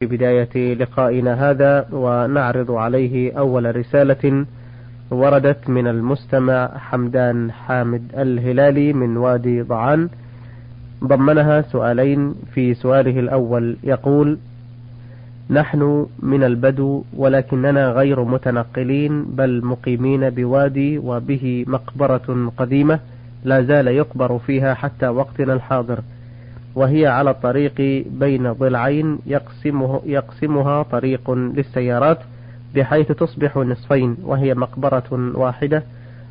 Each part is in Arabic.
في بداية لقائنا هذا ونعرض عليه أول رسالة وردت من المستمع حمدان حامد الهلالي من وادي ضعان. ضمنها سؤالين في سؤاله الأول يقول نحن من البدو ولكننا غير متنقلين بل مقيمين بوادي وبه مقبرة قديمة لا زال يقبر فيها حتى وقتنا الحاضر. وهي على الطريق بين ضلعين يقسمه يقسمها طريق للسيارات بحيث تصبح نصفين وهي مقبرة واحدة.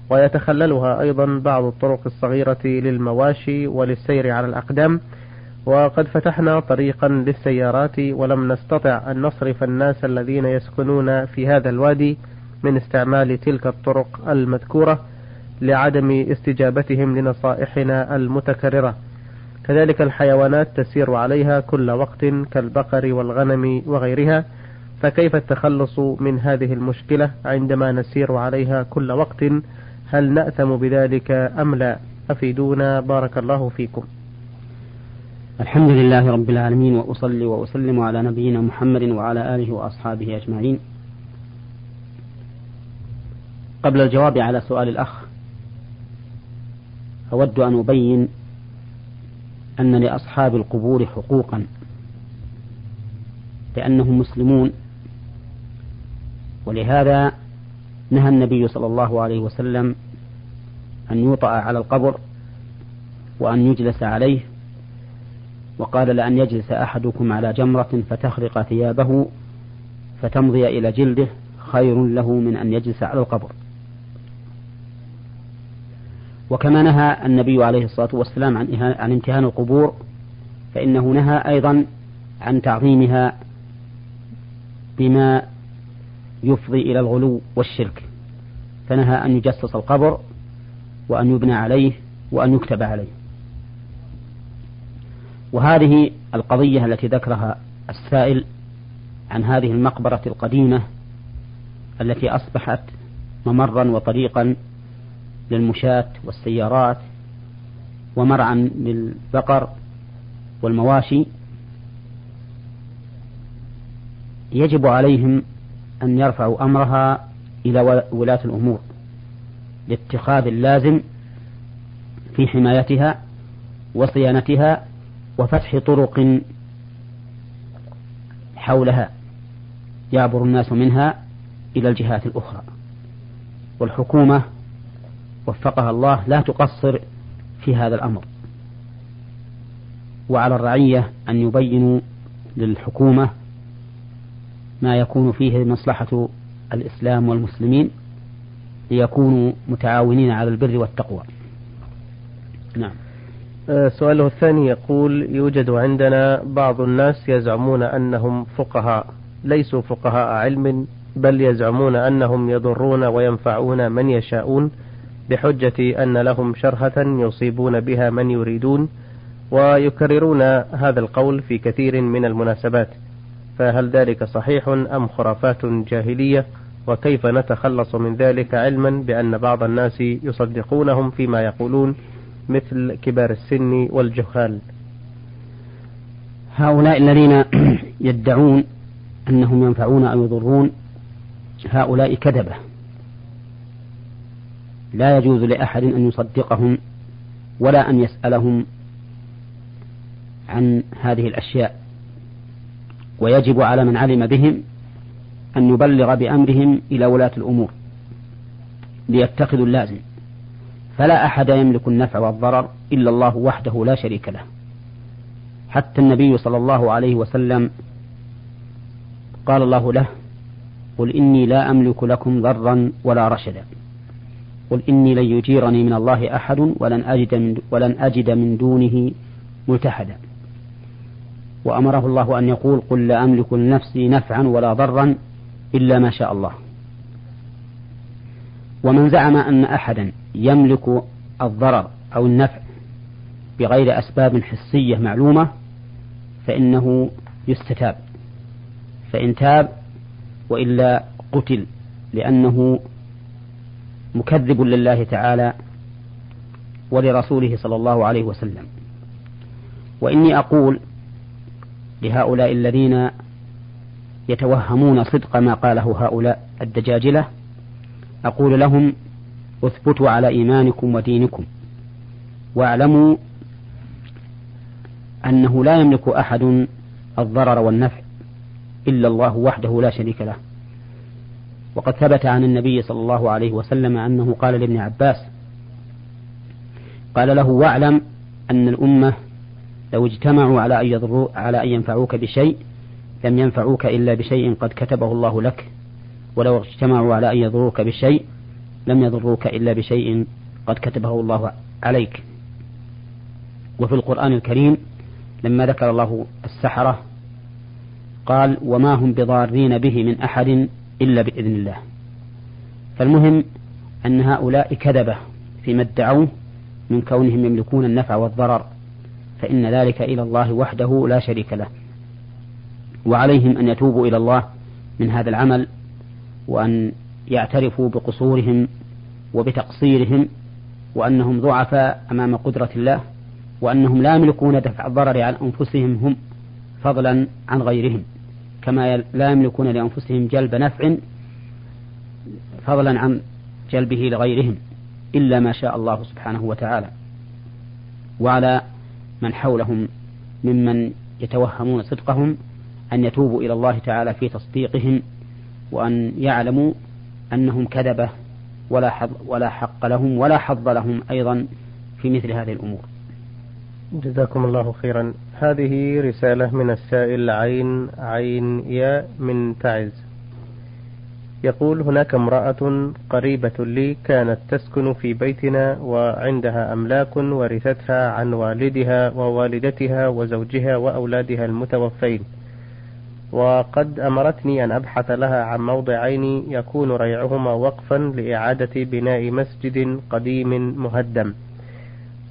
ويتخللها أيضا بعض الطرق الصغيرة للمواشي وللسير على الأقدام. وقد فتحنا طريقا للسيارات ولم نستطع أن نصرف الناس الذين يسكنون في هذا الوادي من استعمال تلك الطرق المذكورة لعدم استجابتهم لنصائحنا المتكررة. كذلك الحيوانات تسير عليها كل وقت كالبقر والغنم وغيرها فكيف التخلص من هذه المشكلة عندما نسير عليها كل وقت؟ هل نأثم بذلك أم لا؟ أفيدونا بارك الله فيكم. الحمد لله رب العالمين وأصلي وأسلم على نبينا محمد وعلى آله وأصحابه أجمعين. قبل الجواب على سؤال الأخ أود أن أبين أن لأصحاب القبور حقوقا لأنهم مسلمون. ولهذا نهى النبي صلى الله عليه وسلم أن يوطأ على القبر وأن يجلس عليه وقال لأن يجلس أحدكم على جمرة فتخرق ثيابه فتمضي إلى جلده خير له من أن يجلس على القبر. وكما نهى النبي عليه الصلاة والسلام عن, عن امتهان القبور فإنه نهى أيضا عن تعظيمها بما يفضي إلى الغلو والشرك. فنهى أن يجسس القبر وأن يبنى عليه وأن يكتب عليه. وهذه القضية التي ذكرها السائل عن هذه المقبرة القديمة التي أصبحت ممرا وطريقا للمشاة والسيارات ومرعا للبقر والمواشي يجب عليهم أن يرفعوا أمرها إلى ولاة الأمور لاتخاذ اللازم في حمايتها وصيانتها وفتح طرق حولها يعبر الناس منها إلى الجهات الأخرى والحكومة وفقها الله لا تقصر في هذا الأمر. وعلى الرعية أن يبينوا للحكومة ما يكون فيه مصلحة الإسلام والمسلمين ليكونوا متعاونين على البر والتقوى. نعم. آه، سؤاله الثاني يقول يوجد عندنا بعض الناس يزعمون أنهم فقهاء. ليسوا فقهاء علم بل يزعمون أنهم يضرون وينفعون من يشاءون. بحجة أن لهم شرهة يصيبون بها من يريدون ويكررون هذا القول في كثير من المناسبات. فهل ذلك صحيح أم خرافات جاهلية؟ وكيف نتخلص من ذلك علما بأن بعض الناس يصدقونهم فيما يقولون مثل كبار السن والجهال؟ هؤلاء الذين يدعون أنهم ينفعون أو يضرون هؤلاء كذبة. لا يجوز لأحد أن يصدقهم ولا أن يسألهم عن هذه الأشياء. ويجب على من علم بهم أن يبلغ بأمرهم إلى ولاة الأمور ليتخذوا اللازم. فلا أحد يملك النفع والضرر إلا الله وحده لا شريك له. حتى النبي صلى الله عليه وسلم قال الله له قل إني لا أملك لكم ضرا ولا رشدا. قل إني لن يجيرني من الله أحد ولن أجد من, ولن أجد من دونه ملتحدا. وأمره الله أن يقول قل لا أملك لنفسي نفعا ولا ضرا إلا ما شاء الله. ومن زعم أن أحدا يملك الضرر أو النفع بغير أسباب حسية معلومة فإنه يستتاب. فإن تاب وإلا قتل لأنه مكذب لله تعالى ولرسوله صلى الله عليه وسلم. وإني أقول لهؤلاء الذين يتوهمون صدق ما قاله هؤلاء الدجاجلة أقول لهم اثبتوا على إيمانكم ودينكم. واعلموا أنه لا يملك أحد الضرر والنفع إلا الله وحده لا شريك له. وقد ثبت عن النبي صلى الله عليه وسلم أنه قال لابن عباس قال له واعلم أن الأمة لو اجتمعوا على أن يضروا على أن ينفعوك بشيء لم ينفعوك إلا بشيء قد كتبه الله لك. ولو اجتمعوا على أن يضروك بشيء لم يضروك إلا بشيء قد كتبه الله عليك. وفي القرآن الكريم لما ذكر الله السحرة قال وما هم بضارين به من أحد إلا بإذن الله. فالمهم أن هؤلاء كذبة فيما ادعوه من كونهم يملكون النفع والضرر فإن ذلك إلى الله وحده لا شريك له. وعليهم أن يتوبوا إلى الله من هذا العمل وأن يعترفوا بقصورهم وبتقصيرهم وأنهم ضعفاء أمام قدرة الله وأنهم لا يملكون دفع الضرر عن أنفسهم هم فضلا عن غيرهم. كما لا يملكون لأنفسهم جلب نفع فضلا عن جلبه لغيرهم إلا ما شاء الله سبحانه وتعالى وعلى من حولهم ممن يتوهمون صدقهم أن يتوبوا إلى الله تعالى في تصديقهم وأن يعلموا أنهم كذبة ولا حظ ولا حق لهم ولا حظ لهم أيضا في مثل هذه الأمور. جزاكم الله خيرا. هذه رسالة من السائل عين عين يا من تعز. يقول هناك امرأة قريبة لي كانت تسكن في بيتنا وعندها أملاك ورثتها عن والدها ووالدتها وزوجها وأولادها المتوفين. وقد أمرتني أن أبحث لها عن موضعين يكون ريعهما وقفا لإعادة بناء مسجد قديم مهدم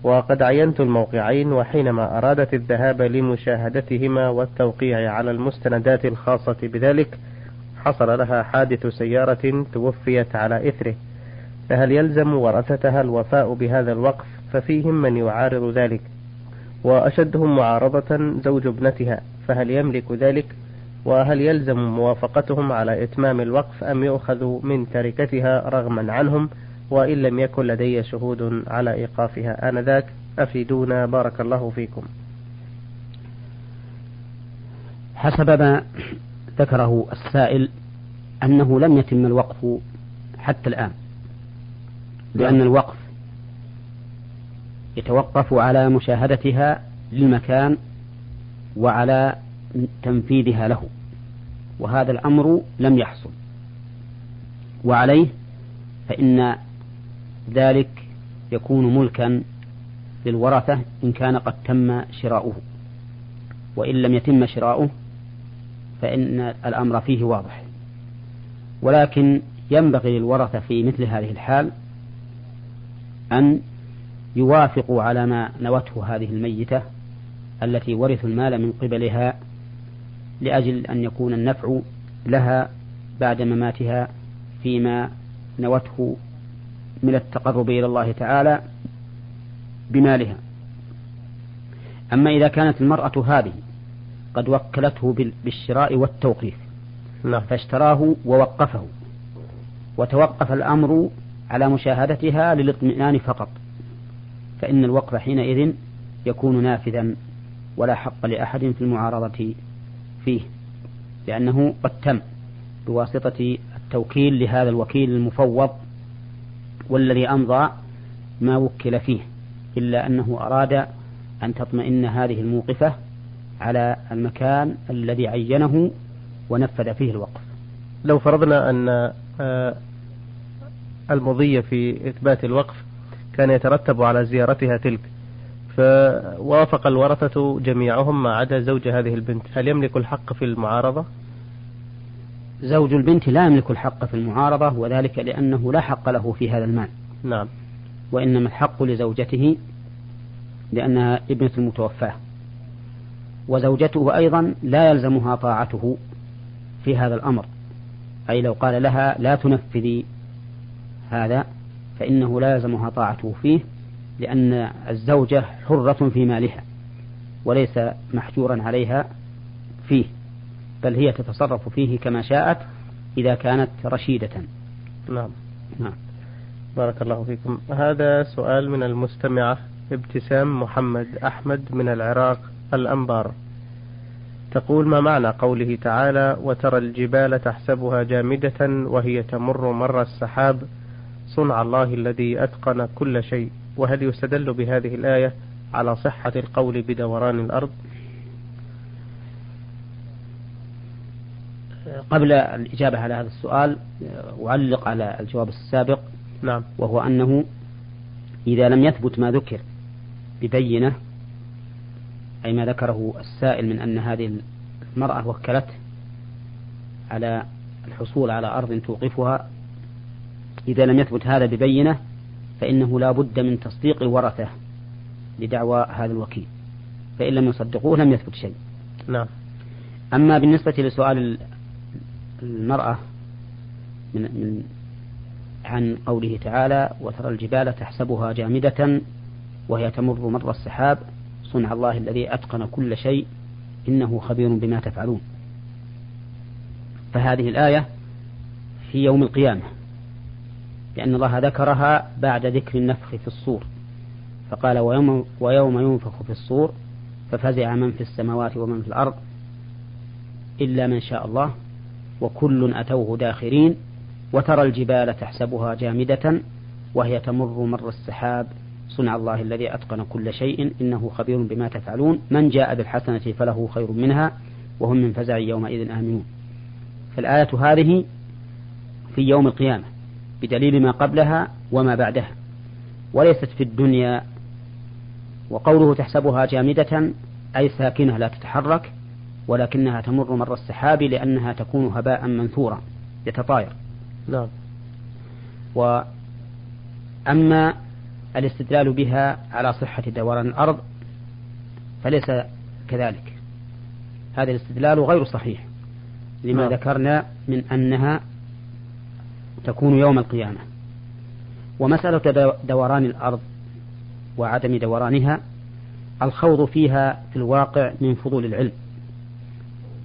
وقد عينت الموقعين وحينما أرادت الذهاب لمشاهدتهما والتوقيع على المستندات الخاصة بذلك حصل لها حادث سيارة توفيت على إثره. فهل يلزم ورثتها الوفاء بهذا الوقف؟ ففيهم من يعارض ذلك. وأشدهم معارضة زوج ابنتها. فهل يملك ذلك؟ وهل يلزم موافقتهم على إتمام الوقف أم يؤخذ من تركتها رغما عنهم؟ وإن لم يكن لدي شهود على إيقافها آنذاك أفيدونا بارك الله فيكم. حسب ما ذكره السائل أنه لم يتم الوقف حتى الآن لأن الوقف يتوقف على مشاهدتها للمكان وعلى تنفيذها له وهذا الأمر لم يحصل. وعليه فإن ذلك يكون ملكا للورثة إن كان قد تم شراؤه. وإن لم يتم شراؤه فإن الأمر فيه واضح. ولكن ينبغي للورثة في مثل هذه الحال أن يوافقوا على ما نوته هذه الميتة التي ورثوا المال من قبلها لأجل أن يكون النفع لها بعد مماتها فيما نوته من التقرب إلى الله تعالى بمالها أما إذا كانت المرأة هذه قد وكلته بالشراء والتوقيف نعم. فاشتراه ووقفه وتوقف الأمر على مشاهدتها للاطمئنان فقط فإن الوقف حينئذ يكون نافذا ولا حق لأحد في المعارضة فيه لأنه قد تم بواسطة التوكيل لهذا الوكيل المفوض والذي أمضى ما وكل فيه إلا أنه أراد أن تطمئن هذه الموقفة على المكان الذي عينه ونفذ فيه الوقف لو فرضنا أن آه، المضي في إثبات الوقف كان يترتب على زيارتها تلك فوافق الورثة جميعهم ما عدا زوج هذه البنت هل يملك الحق في المعارضة؟ زوج البنت لا يملك الحق في المعارضة وذلك لأنه لا حق له في هذا المال. نعم. وإنما الحق لزوجته لأنها ابنة المتوفاة. وزوجته أيضا لا يلزمها طاعته في هذا الأمر. أي لو قال لها لا تنفذي هذا فإنه لا يلزمها طاعته فيه لأن الزوجة حرة في مالها وليس محجورا عليها فيه. بل هي تتصرف فيه كما شاءت إذا كانت رشيدة. نعم. نعم. بارك الله فيكم. هذا سؤال من المستمعة ابتسام محمد أحمد من العراق الأنبار. تقول ما معنى قوله تعالى وترى الجبال تحسبها جامدة وهي تمر مر السحاب صنع الله الذي أتقن كل شيء. وهل يستدل بهذه الآية على صحة القول بدوران الأرض؟ قبل الإجابة على هذا السؤال أعلق على الجواب السابق نعم. وهو أنه إذا لم يثبت ما ذكر ببينة أي ما ذكره السائل من أن هذه المرأة وكلته على الحصول على أرض توقفها إذا لم يثبت هذا ببينة فإنه لا بد من تصديق الورثة لدعوى هذا الوكيل. فإن لم يصدقوه لم يثبت شيء. نعم. أما بالنسبة لسؤال المرأة من, من عن قوله تعالى وترى الجبال تحسبها جامدة وهي تمر مر السحاب صنع الله الذي أتقن كل شيء إنه خبير بما تفعلون. فهذه الآية في يوم القيامة لأن الله ذكرها بعد ذكر النفخ في الصور. فقال ويوم, ويوم ينفخ في الصور ففزع من في السماوات ومن في الأرض إلا من شاء الله. وكل أتوه داخرين وترى الجبال تحسبها جامدة وهي تمر مر السحاب. صنع الله الذي أتقن كل شيء إنه خبير بما تفعلون. من جاء بالحسنة فله خير منها وهم من فزع يومئذ آمنون. فالآية هذه في يوم القيامة بدليل ما قبلها وما بعدها. وليست في الدنيا وقوله تحسبها جامدة أي ساكنة لا تتحرك. ولكنها تمر مر السحاب لأنها تكون هباء منثورا يتطاير. نعم. وأما الاستدلال بها على صحة دوران الأرض فليس كذلك. هذا الاستدلال غير صحيح لما نعم. ذكرنا من أنها تكون يوم القيامة. ومسألة دوران الأرض وعدم دورانها الخوض فيها في الواقع من فضول العلم.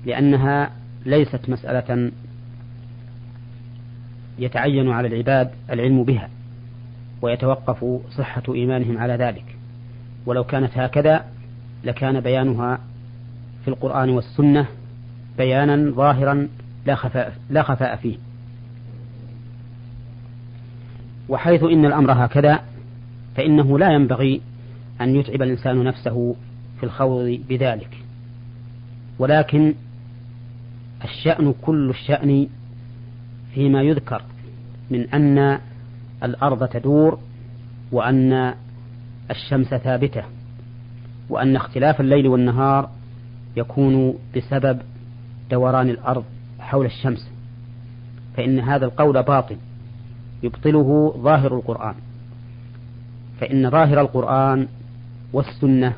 لأنها ليست مسألة يتعين على العباد العلم بها ويتوقف صحة إيمانهم على ذلك. ولو كانت هكذا لكان بيانها في القرآن والسنة بيانا ظاهرا لا خفاء, لا خفاء فيه. وحيث إن الأمر هكذا فإنه لا ينبغي أن يتعب الإنسان نفسه في الخوض بذلك. ولكن الشأن كل الشأن فيما يذكر من أن الأرض تدور وأن الشمس ثابتة وأن اختلاف الليل والنهار يكون بسبب دوران الأرض حول الشمس فإن هذا القول باطل يبطله ظاهر القرآن. فإن ظاهر القرآن والسنة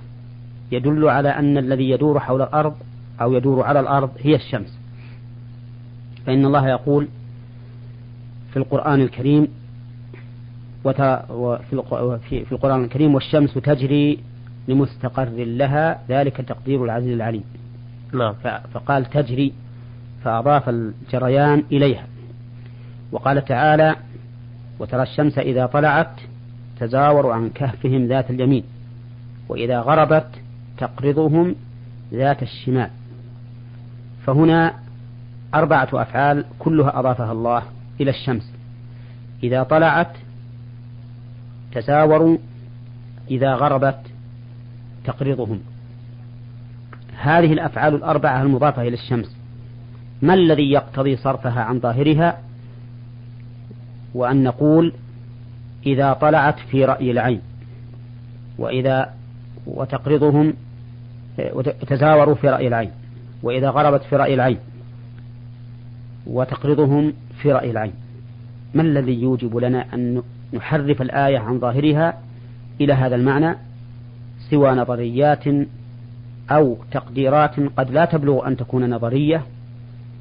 يدل على أن الذي يدور حول الأرض أو يدور على الأرض هي الشمس. فإن الله يقول في القرآن الكريم وفي في القرآن الكريم والشمس تجري لمستقر لها ذلك تقدير العزيز العليم. نعم. فقال تجري فأضاف الجريان إليها. وقال تعالى وترى الشمس إذا طلعت تزاور عن كهفهم ذات اليمين وإذا غربت تقرضهم ذات الشمال. فهنا أربعة أفعال كلها أضافها الله إلى الشمس. إذا طلعت تساوروا إذا غربت تقرضهم. هذه الأفعال الأربعة المضافة إلى الشمس. ما الذي يقتضي صرفها عن ظاهرها؟ وأن نقول إذا طلعت في رأي العين. وإذا وتقرضهم تزاوروا في رأي العين. وإذا غربت في رأي العين. وتقرضهم في رأي العين. ما الذي يوجب لنا أن نحرف الآية عن ظاهرها إلى هذا المعنى؟ سوى نظريات أو تقديرات قد لا تبلغ أن تكون نظرية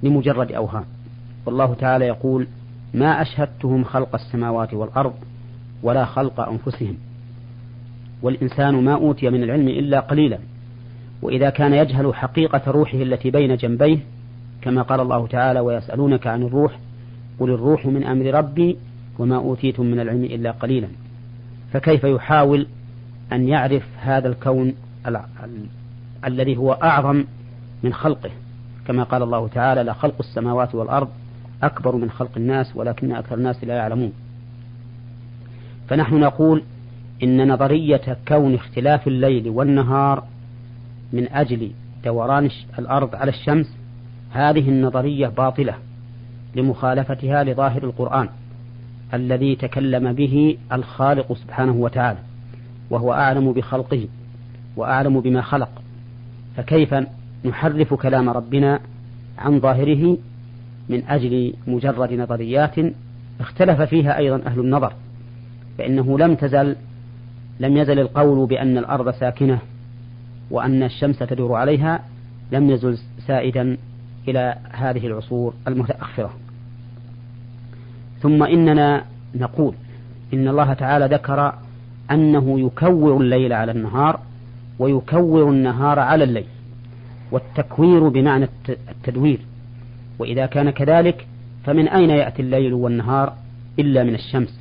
لمجرد أوهام. والله تعالى يقول ما أشهدتهم خلق السماوات والأرض ولا خلق أنفسهم. والإنسان ما أوتي من العلم إلا قليلا. وإذا كان يجهل حقيقة روحه التي بين جنبيه كما قال الله تعالى ويسألونك عن الروح قل الروح من أمر ربي وما أوتيتم من العلم إلا قليلا. فكيف يحاول أن يعرف هذا الكون ال ال الذي هو أعظم من خلقه؟ كما قال الله تعالى لخلق السماوات والأرض أكبر من خلق الناس ولكن أكثر الناس لا يعلمون. فنحن نقول إن نظرية كون اختلاف الليل والنهار من أجل دوران الأرض على الشمس هذه النظرية باطلة لمخالفتها لظاهر القرآن الذي تكلم به الخالق سبحانه وتعالى وهو أعلم بخلقه وأعلم بما خلق. فكيف نحرف كلام ربنا عن ظاهره من أجل مجرد نظريات اختلف فيها أيضا أهل النظر؟ فإنه لم تزل لم يزل القول بأن الأرض ساكنة وأن الشمس تدور عليها لم يزل سائدا إلى هذه العصور المتأخرة. ثم إننا نقول إن الله تعالى ذكر أنه يكور الليل على النهار ويكور النهار على الليل والتكوير بمعنى التدوير. وإذا كان كذلك فمن أين يأتي الليل والنهار إلا من الشمس؟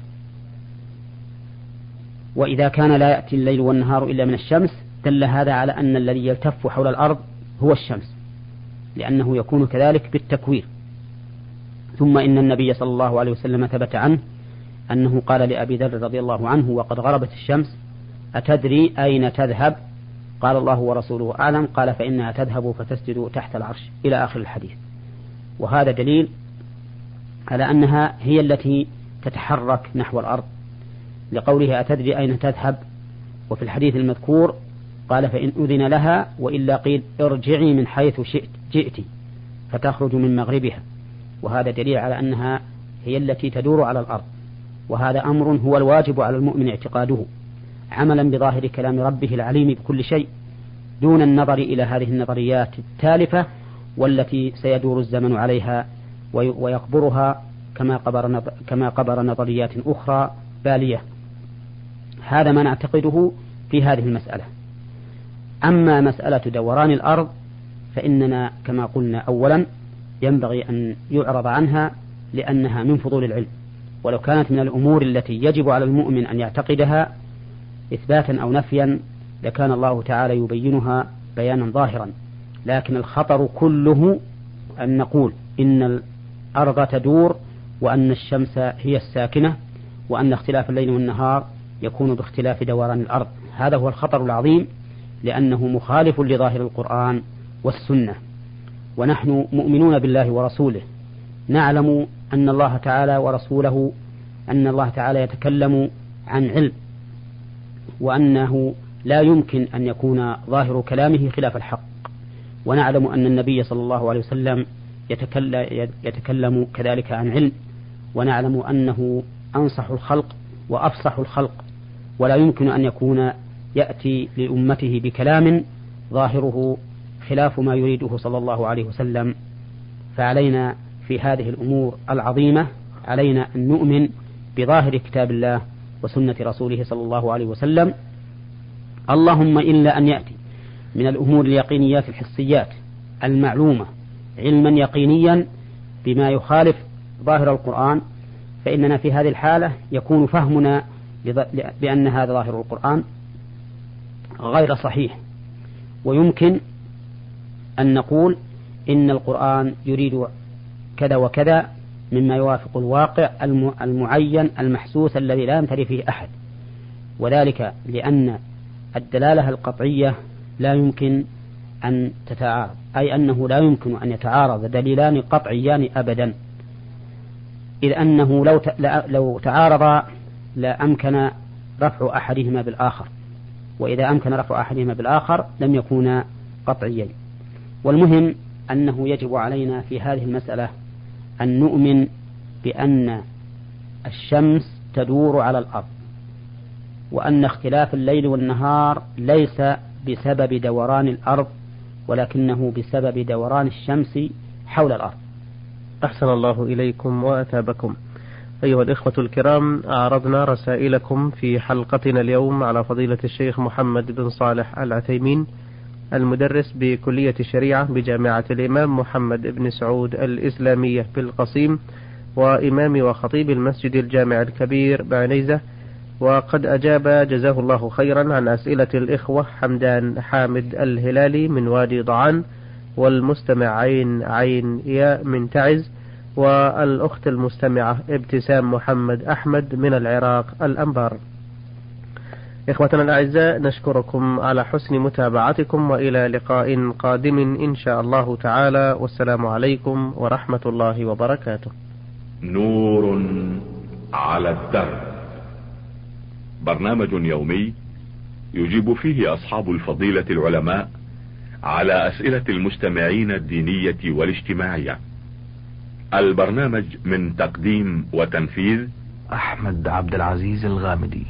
وإذا كان لا يأتي الليل والنهار إلا من الشمس دل هذا على أن الذي يلتف حول الأرض هو الشمس. لأنه يكون كذلك بالتكوير. ثم إن النبي صلى الله عليه وسلم ثبت عنه أنه قال لأبي ذر رضي الله عنه وقد غربت الشمس أتدري أين تذهب؟ قال الله ورسوله أعلم قال فإنها تذهب فتسجد تحت العرش إلى آخر الحديث. وهذا دليل على أنها هي التي تتحرك نحو الأرض. لقوله أتدري أين تذهب؟ وفي الحديث المذكور قال فإن أذن لها وإلا قيل ارجعي من حيث شئت. جئت فتخرج من مغربها. وهذا دليل على أنها هي التي تدور على الأرض. وهذا أمر هو الواجب على المؤمن اعتقاده. عملا بظاهر كلام ربه العليم بكل شيء دون النظر إلى هذه النظريات التالفة والتي سيدور الزمن عليها ويقبرها كما قبر كما قبر نظريات أخرى بالية. هذا ما نعتقده في هذه المسألة. أما مسألة دوران الأرض فإننا كما قلنا أولا ينبغي أن يعرض عنها لأنها من فضول العلم. ولو كانت من الأمور التي يجب على المؤمن أن يعتقدها إثباتا أو نفيا لكان الله تعالى يبينها بيانا ظاهرا. لكن الخطر كله أن نقول إن الأرض تدور وأن الشمس هي الساكنة وأن اختلاف الليل والنهار يكون باختلاف دوران الأرض. هذا هو الخطر العظيم لأنه مخالف لظاهر القرآن والسنة. ونحن مؤمنون بالله ورسوله. نعلم أن الله تعالى ورسوله أن الله تعالى يتكلم عن علم وأنه لا يمكن أن يكون ظاهر كلامه خلاف الحق. ونعلم أن النبي صلى الله عليه وسلم يتكلم كذلك عن علم. ونعلم أنه أنصح الخلق وأفصح الخلق. ولا يمكن أن يكون يأتي لأمته بكلام ظاهره خلاف ما يريده صلى الله عليه وسلم فعلينا في هذه الأمور العظيمة علينا أن نؤمن بظاهر كتاب الله وسنة رسوله صلى الله عليه وسلم. اللهم إلا أن يأتي من الأمور اليقينيات الحسيات المعلومة علما يقينيا بما يخالف ظاهر القرآن فإننا في هذه الحالة يكون فهمنا بأن هذا ظاهر القرآن غير صحيح. ويمكن أن نقول إن القرآن يريد كذا وكذا مما يوافق الواقع المعين المحسوس الذي لا يمتري فيه أحد. وذلك لأن الدلالة القطعية لا يمكن أن تتعارض أي أنه لا يمكن أن يتعارض دليلان قطعيان أبدا. إذ أنه لو لو تعارضا لا أمكن رفع أحدهما بالآخر. وإذا أمكن رفع أحدهما بالآخر لم يكونا قطعيين. والمهم أنه يجب علينا في هذه المسألة أن نؤمن بأن الشمس تدور على الأرض وأن اختلاف الليل والنهار ليس بسبب دوران الأرض ولكنه بسبب دوران الشمس حول الأرض. أحسن الله إليكم وأتابكم أيها الإخوة الكرام أعرضنا رسائلكم في حلقتنا اليوم على فضيلة الشيخ محمد بن صالح العثيمين. المدرس بكلية الشريعة بجامعة الإمام محمد بن سعود الإسلامية بالقصيم وإمام وخطيب المسجد الجامع الكبير بعنيزة. وقد أجاب جزاه الله خيرا عن أسئلة الإخوة حمدان حامد الهلالي من وادي ضعان والمستمع عين عين ياء من تعز والأخت المستمعة ابتسام محمد أحمد من العراق الأنبار. إخوتنا الأعزاء نشكركم على حسن متابعتكم وإلى لقاء قادم إن شاء الله تعالى. والسلام عليكم ورحمة الله وبركاته. نور على الدرب. برنامج يومي يجيب فيه أصحاب الفضيلة العلماء على أسئلة المستمعين الدينية والاجتماعية. البرنامج من تقديم وتنفيذ أحمد عبد العزيز الغامدي.